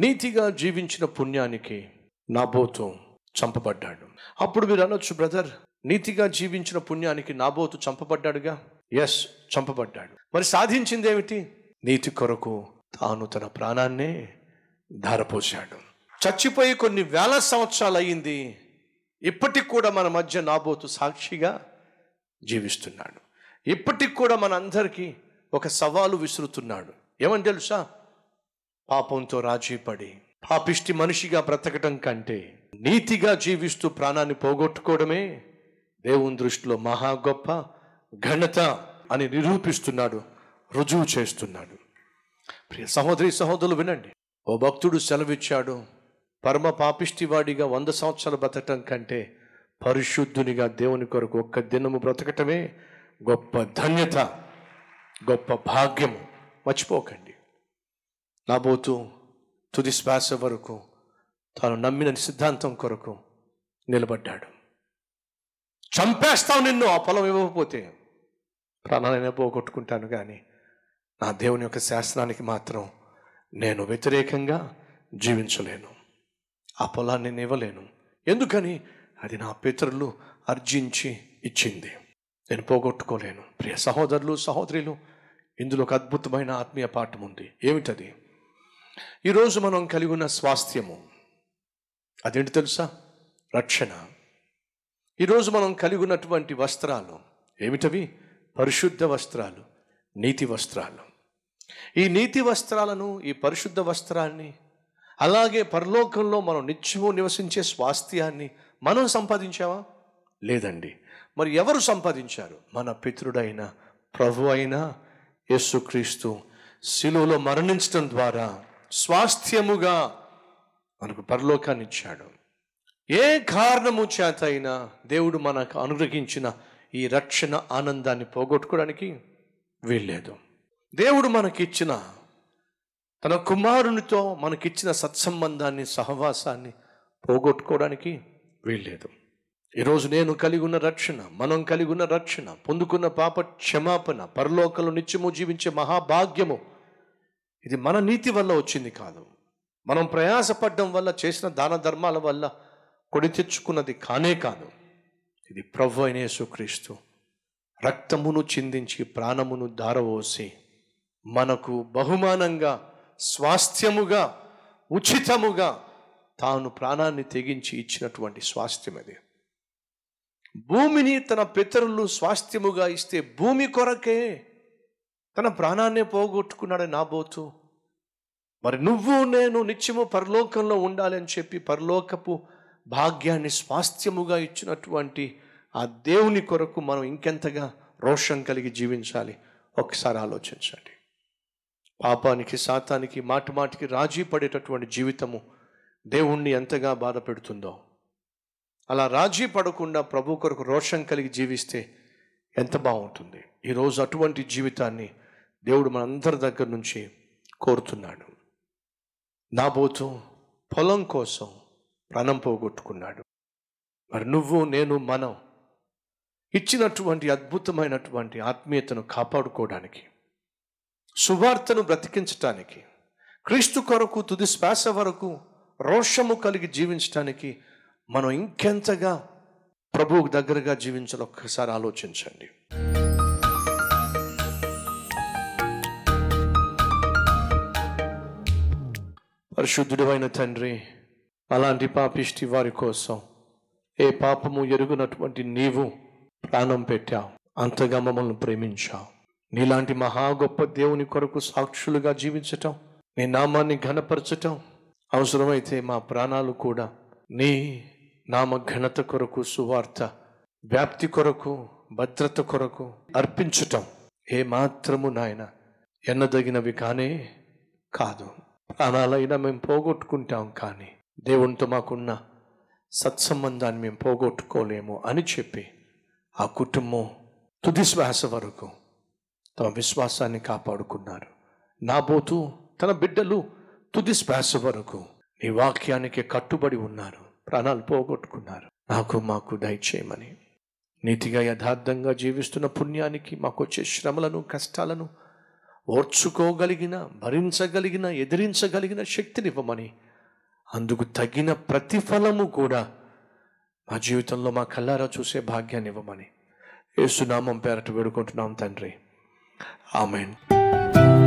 నీతిగా జీవించిన పుణ్యానికి నాబోతు చంపబడ్డాడు. అప్పుడు మీరు అనొచ్చు బ్రదర్ నీతిగా జీవించిన పుణ్యానికి నాబోతు చంపబడ్డాడుగా? ఎస్ చంపబడ్డాడు. మరి సాధించింది ఏమిటి నీతి కొరకు తాను తన ప్రాణాన్నే ధారపోశాడు. చచ్చిపోయి కొన్ని వేల సంవత్సరాలు అయ్యింది ఇప్పటికి కూడా మన మధ్య నాబోతు సాక్షిగా జీవిస్తున్నాడు. ఇప్పటికి కూడా మన అందరికీ ఒక సవాలు విసురుతున్నాడు. ఏమని తెలుసా? పాపంతో రాజీపడి పాపిష్టి మనిషిగా బ్రతకటం కంటే నీతిగా జీవిస్తూ ప్రాణాన్ని పోగొట్టుకోవడమే దేవుని దృష్టిలో మహా గొప్ప ఘనత అని నిరూపిస్తున్నాడు రుజువు చేస్తున్నాడు. ప్రియ సహోదరి సహోదరులు వినండి. ఓ భక్తుడు సెలవిచ్చాడు పరమ పాపిష్టివాడిగా వంద సంవత్సరాలు బ్రతకటం కంటే పరిశుద్ధునిగా దేవుని కొరకు ఒక్క దినము బ్రతకటమే గొప్ప ధన్యత గొప్ప భాగ్యము. మర్చిపోకండి. నాబోతూ తుది శ్వాస వరకు తాను నమ్మిన సిద్ధాంతం కొరకు నిలబడ్డాడు. చంపేస్తావు నిన్ను ఆ పొలం ఇవ్వకపోతే. ప్రాణాలైనా పోగొట్టుకుంటాను కానీ నా దేవుని యొక్క శాసనానికి మాత్రం నేను వ్యతిరేకంగా జీవించలేను. ఆ పొలాన్ని నేను ఇవ్వలేను. ఎందుకని? అది నా పితరులు అర్జించి ఇచ్చింది. నేను పోగొట్టుకోలేను. ప్రియ సహోదరులు సహోదరులు ఇందులో ఒక అద్భుతమైన ఆత్మీయ పాఠం ఉంది. ఏమిటది? ఈరోజు మనం కలిగి ఉన్న స్వాస్థ్యము. అదేంటి తెలుసా? రక్షణ. ఈరోజు మనం కలిగి ఉన్నటువంటి వస్త్రాలు. ఏమిటవి? పరిశుద్ధ వస్త్రాలు. నీతి వస్త్రాలు. ఈ నీతి వస్త్రాలను ఈ పరిశుద్ధ వస్త్రాన్ని అలాగే పరలోకంలో మనం నిత్యము నివసించే స్వాస్థ్యాన్ని మనం సంపాదించావా? లేదండి. మరి ఎవరు సంపాదించారు? మన పితృడైన ప్రభు అయిన యేసుక్రీస్తు. శిలువలో మరణించడం ద్వారా స్వాస్థ్యముగా మనకు పరలోకాన్ని ఇచ్చాడు. ఏ కారణము చేత అయినా దేవుడు మనకు అనుగ్రహించిన ఈ రక్షణ ఆనందాన్ని పోగొట్టుకోవడానికి వీల్లేదు. దేవుడు మనకిచ్చిన తన కుమారునితో మనకిచ్చిన సత్సంబంధాన్ని సహవాసాన్ని పోగొట్టుకోవడానికి వీల్లేదు. ఈరోజు నేను కలిగి ఉన్న రక్షణ మనం కలిగి ఉన్న రక్షణ పొందుకున్న పాప క్షమాపణ పరలోకంలో నిత్యము జీవించే మహాభాగ్యము ఇది మన నీతి వల్ల వచ్చింది కాదు. మనం ప్రయాసపడడం వల్ల చేసిన దాన ధర్మాల వల్ల కొడి తెచ్చుకున్నది కానే కాదు. ఇది ప్రభు అయిన యేసుక్రీస్తు. రక్తమును చిందించి ప్రాణమును దారవోసి మనకు బహుమానంగా స్వాస్థ్యముగా ఉచితముగా తాను ప్రాణాన్ని తెగించి ఇచ్చినటువంటి స్వాస్థ్యం అది. భూమిని తన పితరులు స్వాస్థ్యముగా ఇస్తే భూమి కొరకే తన ప్రాణాన్నే పోగొట్టుకున్నాడని నాబోతు మరి నువ్వు నేను నిత్యము పరలోకంలో ఉండాలి అని చెప్పి పరలోకపు భాగ్యాన్ని స్వాస్థ్యముగా ఇచ్చినటువంటి ఆ దేవుని కొరకు మనం ఇంకెంతగా రోషం కలిగి జీవించాలి? ఒకసారి ఆలోచించండి. పాపానికి శాతానికి మాటి మాటికి రాజీ పడేటటువంటి జీవితము దేవుణ్ణి ఎంతగా బాధ పెడుతుందో. అలా రాజీ పడకుండా ప్రభు కొరకు రోషం కలిగి జీవిస్తే ఎంత బాగుంటుంది. ఈరోజు అటువంటి జీవితాన్ని దేవుడు మనందరి దగ్గర నుంచి కోరుతున్నాడు. నాబోతు పొలం కోసం ప్రాణం పోగొట్టుకున్నాడు. మరి నువ్వు నేను మనం ఇచ్చినటువంటి అద్భుతమైనటువంటి ఆత్మీయతను కాపాడుకోవడానికి సువార్తను బ్రతికించటానికి క్రీస్తు కొరకు తుది శ్వాస వరకు రోషము కలిగి జీవించటానికి మనం ఇంకెంతగా ప్రభువుకు దగ్గరగా జీవించాలి ఒక్కసారి ఆలోచించండి. పరిశుద్ధుడైన తండ్రి అలాంటి పాపిష్టి వారి కోసం ఏ పాపము ఎరుగునటువంటి నీవు ప్రాణం పెట్టావు. అంతగా మమ్మల్ని ప్రేమించావు. నీలాంటి మహా గొప్ప దేవుని కొరకు సాక్షులుగా జీవించటం నీ నామాన్ని ఘనపరచటం అవసరమైతే మా ప్రాణాలు కూడా నీ నామ ఘనత కొరకు సువార్త వ్యాప్తి కొరకు భద్రత కొరకు అర్పించటం ఏ మాత్రము నాయన ఎన్నదగినవి కానే కాదు. ప్రాణాలైనా మేము పోగొట్టుకుంటాం కానీ దేవునితో మాకున్న సత్సంబంధాన్ని మేము పోగొట్టుకోలేము అని చెప్పి ఆ కుటుంబం తుది శ్వాస వరకు తమ విశ్వాసాన్ని కాపాడుకున్నారు. నాబోతు తన బిడ్డలు తుది శ్వాస వరకు నీ వాక్యానికి కట్టుబడి ఉన్నారు. ప్రాణాలు పోగొట్టుకున్నారు. నాకు మాకు దయచేయమని. నీతిగా యథార్థంగా జీవిస్తున్న పుణ్యానికి మాకు వచ్చే శ్రమలను కష్టాలను ఓర్చుకోగలిగిన భరించగలిగిన ఎదిరించగలిగిన శక్తినివ్వమని. అందుకు తగిన ప్రతిఫలము కూడా మా జీవితంలో మా కళ్ళారా చూసే భాగ్యాన్ని ఇవ్వమని ఏసునామం పేరట వేడుకుంటున్నాం తండ్రి. ఆమెన్.